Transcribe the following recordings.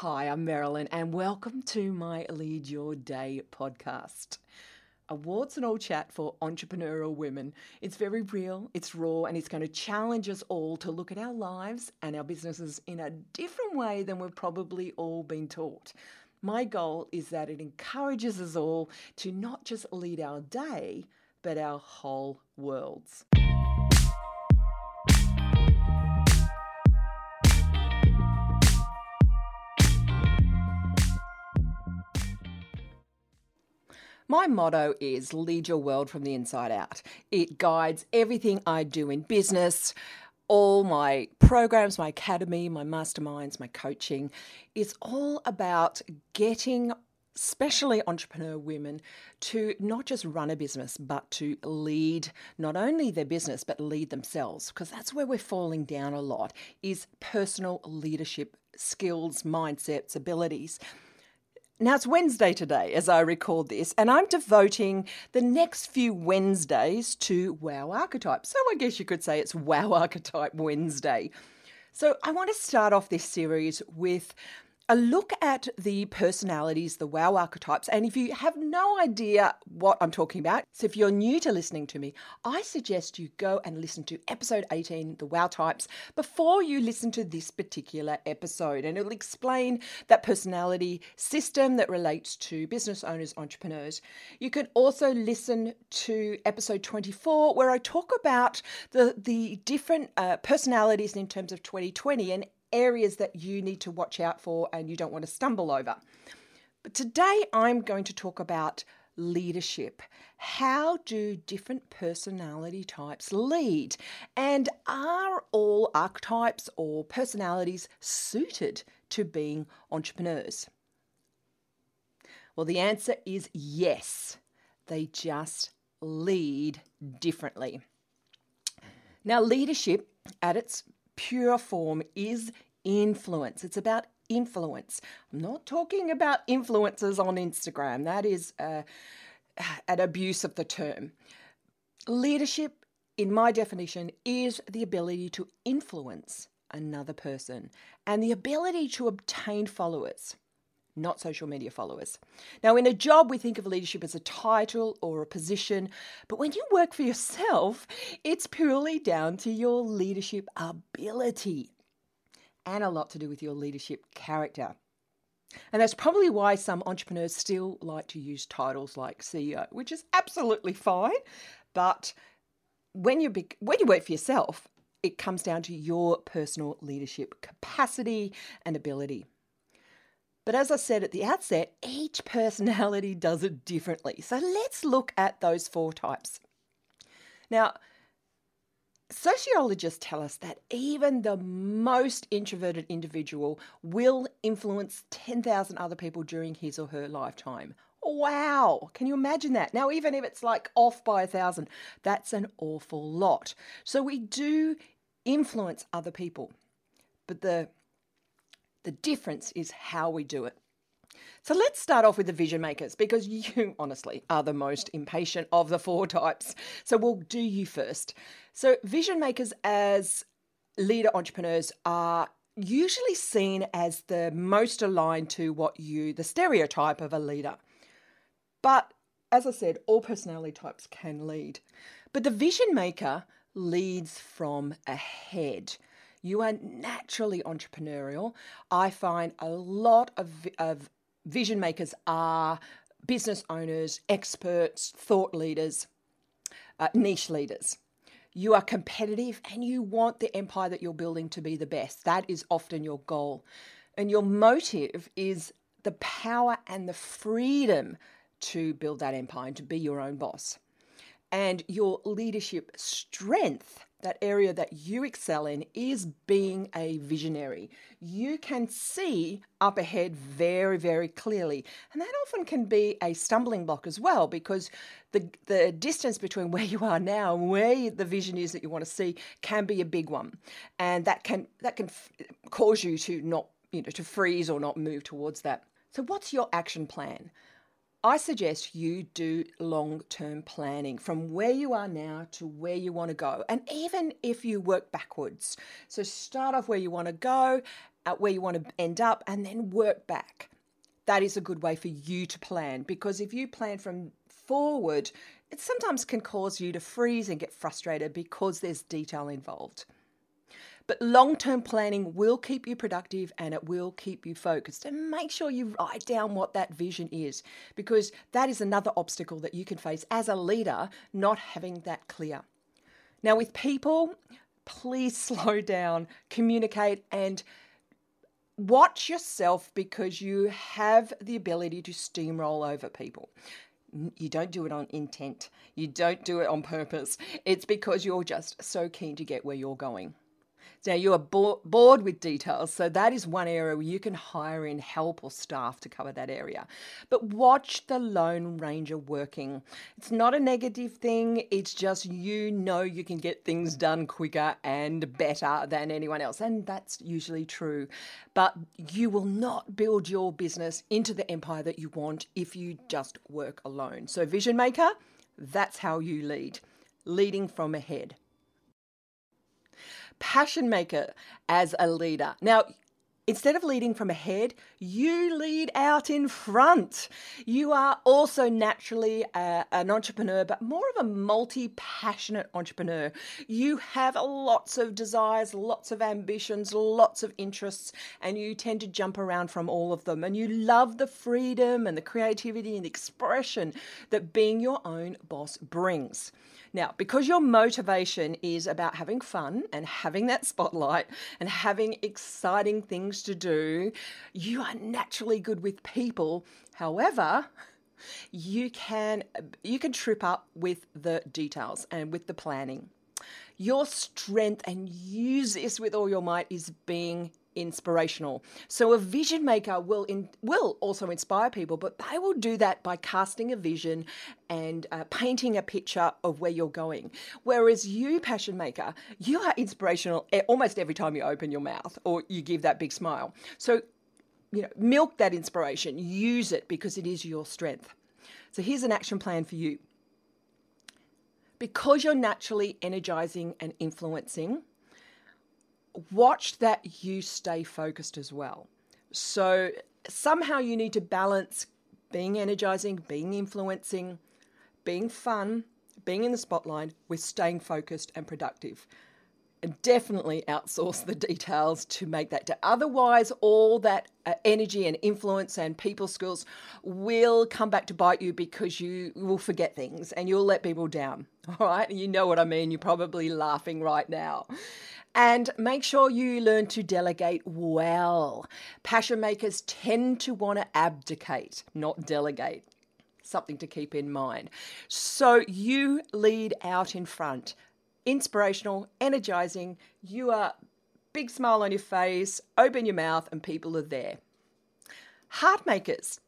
Hi, I'm Marilyn, and welcome to my Lead Your Day podcast. A warts and all chat for entrepreneurial women. It's very real, it's raw, and it's going to challenge us all to look at our lives and our businesses in a different way than we've probably all been taught. My goal is that it encourages us all to not just lead our day, but our whole worlds. My motto is lead your world from the inside out. It guides everything I do in business, all my programs, my academy, my masterminds, my coaching. It's all about getting especially entrepreneur women, to not just run a business, but to lead not only their business, but lead themselves. Because that's where we're falling down a lot is personal leadership skills, mindsets, abilities. Now it's Wednesday today as I record this, and I'm devoting the next few Wednesdays to Wow Archetype. So I guess you could say it's Wow Archetype Wednesday. So I want to start off this series with a look at the personalities, the wow archetypes. And if you have no idea what I'm talking about, so if you're new to listening to me, I suggest you go and listen to episode 18, the wow types, before you listen to this particular episode. And it'll explain that personality system that relates to business owners, entrepreneurs. You can also listen to episode 24, where I talk about the, the different uh, personalities in terms of 2020 and areas that you need to watch out for and you don't want to stumble over. But today I'm going to talk about leadership. How do different personality types lead? And are all archetypes or personalities suited to being entrepreneurs? Well, the answer is yes. They just lead differently. Now, leadership at its pure form is influence. It's about influence. I'm not talking about influencers on Instagram. That is uh, an abuse of the term. Leadership, in my definition, is the ability to influence another person and the ability to obtain followers not social media followers. Now, in a job, we think of leadership as a title or a position, but when you work for yourself, it's purely down to your leadership ability and a lot to do with your leadership character. And that's probably why some entrepreneurs still like to use titles like CEO, which is absolutely fine. But when you be, when you work for yourself, it comes down to your personal leadership capacity and ability. But as I said at the outset, each personality does it differently. So let's look at those four types. Now, sociologists tell us that even the most introverted individual will influence 10,000 other people during his or her lifetime. Wow, can you imagine that? Now, even if it's like off by a thousand, that's an awful lot. So we do influence other people. But the the difference is how we do it. So let's start off with the vision makers because you honestly are the most impatient of the four types. So we'll do you first. So, vision makers as leader entrepreneurs are usually seen as the most aligned to what you, the stereotype of a leader. But as I said, all personality types can lead. But the vision maker leads from ahead you are naturally entrepreneurial. I find a lot of, of vision makers are business owners, experts, thought leaders, uh, niche leaders. You are competitive and you want the empire that you're building to be the best. That is often your goal. And your motive is the power and the freedom to build that empire and to be your own boss. And your leadership strength that area that you excel in is being a visionary. You can see up ahead very, very clearly. And that often can be a stumbling block as well because the, the distance between where you are now and where the vision is that you want to see can be a big one. And that can, that can f- cause you to not, you know, to freeze or not move towards that. So, what's your action plan? I suggest you do long term planning from where you are now to where you want to go. And even if you work backwards, so start off where you want to go at where you want to end up and then work back. That is a good way for you to plan because if you plan from forward, it sometimes can cause you to freeze and get frustrated because there's detail involved. But long term planning will keep you productive and it will keep you focused. And make sure you write down what that vision is because that is another obstacle that you can face as a leader, not having that clear. Now, with people, please slow down, communicate, and watch yourself because you have the ability to steamroll over people. You don't do it on intent. You don't do it on purpose. It's because you're just so keen to get where you're going. Now, you are bo- bored with details, so that is one area where you can hire in help or staff to cover that area. But watch the Lone Ranger working. It's not a negative thing, it's just you know you can get things done quicker and better than anyone else, and that's usually true. But you will not build your business into the empire that you want if you just work alone. So, Vision Maker, that's how you lead, leading from ahead passion maker as a leader. Now, Instead of leading from ahead, you lead out in front. You are also naturally a, an entrepreneur, but more of a multi passionate entrepreneur. You have lots of desires, lots of ambitions, lots of interests, and you tend to jump around from all of them. And you love the freedom and the creativity and expression that being your own boss brings. Now, because your motivation is about having fun and having that spotlight and having exciting things to do, you are naturally good with people. However, you can you can trip up with the details and with the planning. Your strength and use this with all your might is being inspirational. So a vision maker will in, will also inspire people, but they will do that by casting a vision and uh, painting a picture of where you're going. Whereas you, passion maker, you are inspirational almost every time you open your mouth or you give that big smile. So you know, milk that inspiration, use it because it is your strength. So here's an action plan for you. Because you're naturally energizing and influencing, watch that you stay focused as well. So somehow you need to balance being energizing, being influencing, being fun, being in the spotlight with staying focused and productive. And definitely outsource the details to make that. To otherwise, all that uh, energy and influence and people skills will come back to bite you because you will forget things and you'll let people down. All right, you know what I mean. You're probably laughing right now. And make sure you learn to delegate well. Passion makers tend to want to abdicate, not delegate. Something to keep in mind. So you lead out in front. Inspirational, energizing. You are big smile on your face, open your mouth, and people are there. Heart makers.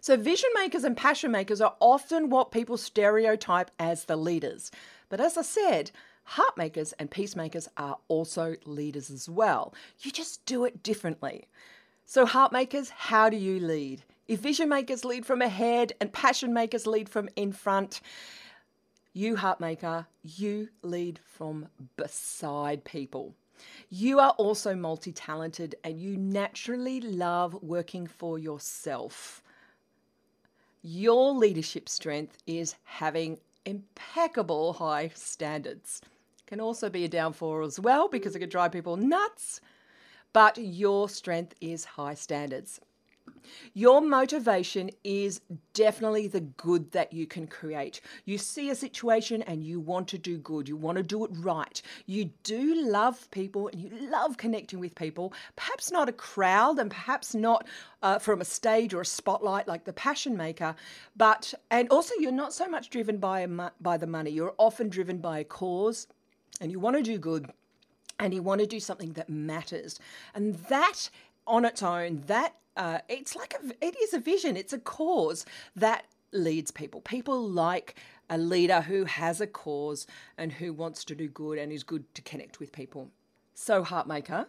So, vision makers and passion makers are often what people stereotype as the leaders. But as I said, Heartmakers and peacemakers are also leaders as well. You just do it differently. So, heartmakers, how do you lead? If vision makers lead from ahead and passion makers lead from in front, you, heartmaker, you lead from beside people. You are also multi talented and you naturally love working for yourself. Your leadership strength is having impeccable high standards can also be a downfall as well because it could drive people nuts. But your strength is high standards. Your motivation is definitely the good that you can create. You see a situation and you want to do good. You want to do it right. You do love people and you love connecting with people, perhaps not a crowd and perhaps not uh, from a stage or a spotlight like the passion maker, but, and also you're not so much driven by, by the money. You're often driven by a cause and you want to do good and you want to do something that matters. And that on its own, that uh, it's like a, it is a vision, it's a cause that leads people. People like a leader who has a cause and who wants to do good and is good to connect with people. So, Heartmaker,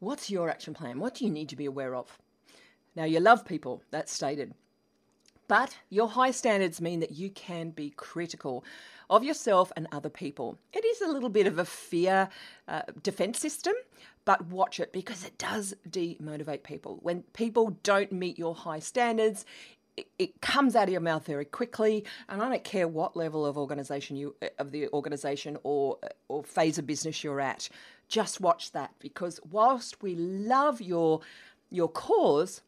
what's your action plan? What do you need to be aware of? Now, you love people, that's stated. But your high standards mean that you can be critical of yourself and other people. It is a little bit of a fear uh, defense system, but watch it because it does demotivate people. When people don't meet your high standards, it, it comes out of your mouth very quickly, and I don't care what level of organization you of the organization or or phase of business you're at. Just watch that because whilst we love your your cause,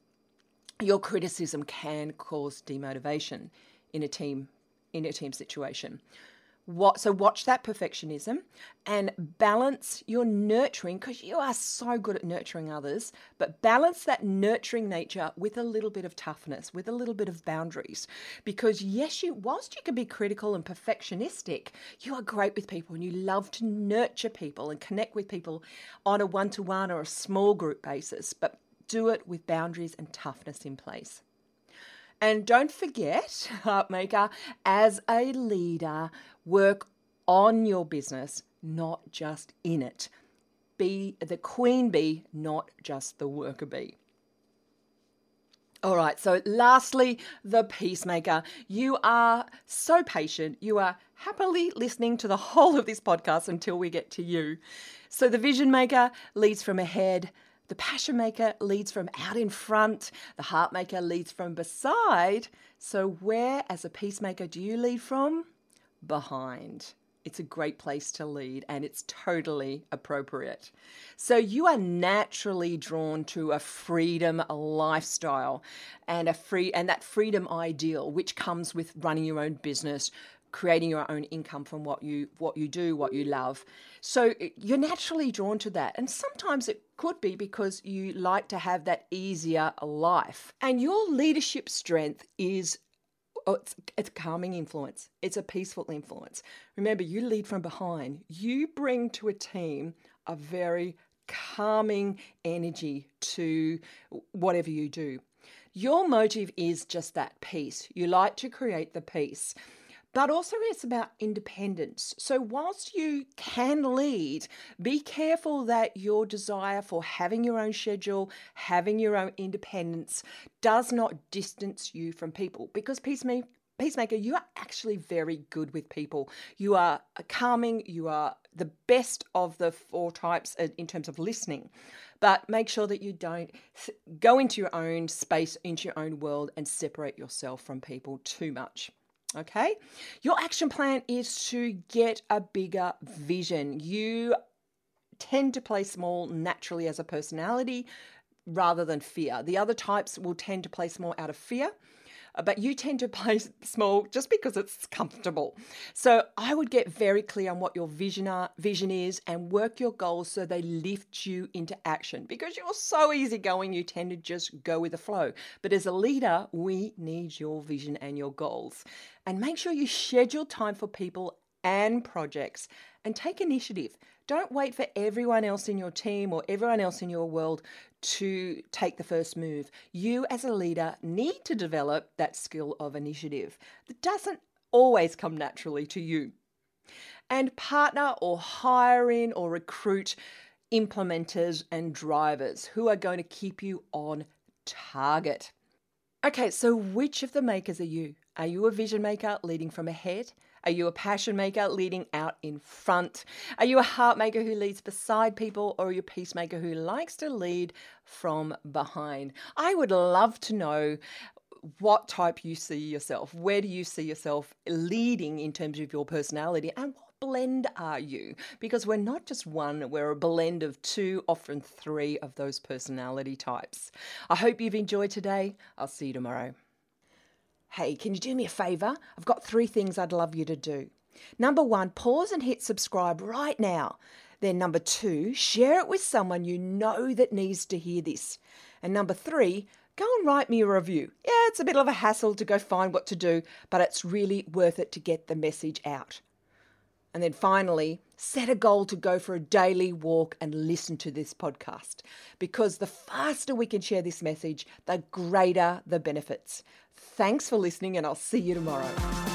your criticism can cause demotivation in a team in a team situation. What, so watch that perfectionism and balance your nurturing because you are so good at nurturing others, but balance that nurturing nature with a little bit of toughness, with a little bit of boundaries. Because yes, you whilst you can be critical and perfectionistic, you are great with people and you love to nurture people and connect with people on a one-to-one or a small group basis, but do it with boundaries and toughness in place. And don't forget, Heartmaker, as a leader, work on your business, not just in it. Be the queen bee, not just the worker bee. All right, so lastly, the peacemaker. You are so patient. You are happily listening to the whole of this podcast until we get to you. So the vision maker leads from ahead, the passion maker leads from out in front. The heart maker leads from beside. So, where as a peacemaker do you lead from? Behind. It's a great place to lead and it's totally appropriate. So you are naturally drawn to a freedom lifestyle and a free and that freedom ideal which comes with running your own business, creating your own income from what you what you do, what you love. So eh, you're naturally drawn to that. And sometimes it could be because you like to have that easier life. And your leadership strength is oh, it's, it's a calming influence. It's a peaceful influence. Remember, you lead from behind. You bring to a team a very calming energy to whatever you do. Your motive is just that peace. You like to create the peace but also it's about independence. So, whilst you can lead, be careful that your desire for having your own schedule, having your own independence, does not distance you from people because peacemaker. Peacemaker, you are actually very good with people. You are calming, you are the best of the four types in terms of listening. But make sure that you don't go into your own space, into your own world, and separate yourself from people too much. Okay. Your action plan is to get a bigger vision. You tend to play small naturally as a personality rather than fear. The other types will tend to play small out of fear but you tend to play small just because it's comfortable. So I would get very clear on what your vision are, vision is and work your goals so they lift you into action. Because you're so easygoing, you tend to just go with the flow. But as a leader, we need your vision and your goals. And make sure you schedule time for people and projects and take initiative. Don't wait for everyone else in your team or everyone else in your world to take the first move. You, as a leader, need to develop that skill of initiative that doesn't always come naturally to you. And partner or hire in or recruit implementers and drivers who are going to keep you on target. Okay, so which of the makers are you? Are you a vision maker leading from ahead? Are you a passion maker leading out in front? Are you a heart maker who leads beside people, or are you a peacemaker who likes to lead from behind? I would love to know what type you see yourself. Where do you see yourself leading in terms of your personality, and what blend are you? Because we're not just one, we're a blend of two, often three of those personality types. I hope you've enjoyed today. I'll see you tomorrow. Hey, can you do me a favour? I've got three things I'd love you to do. Number one, pause and hit subscribe right now. Then, number two, share it with someone you know that needs to hear this. And number three, go and write me a review. Yeah, it's a bit of a hassle to go find what to do, but it's really worth it to get the message out. And then finally, set a goal to go for a daily walk and listen to this podcast because the faster we can share this message, the greater the benefits. Thanks for listening, and I'll see you tomorrow.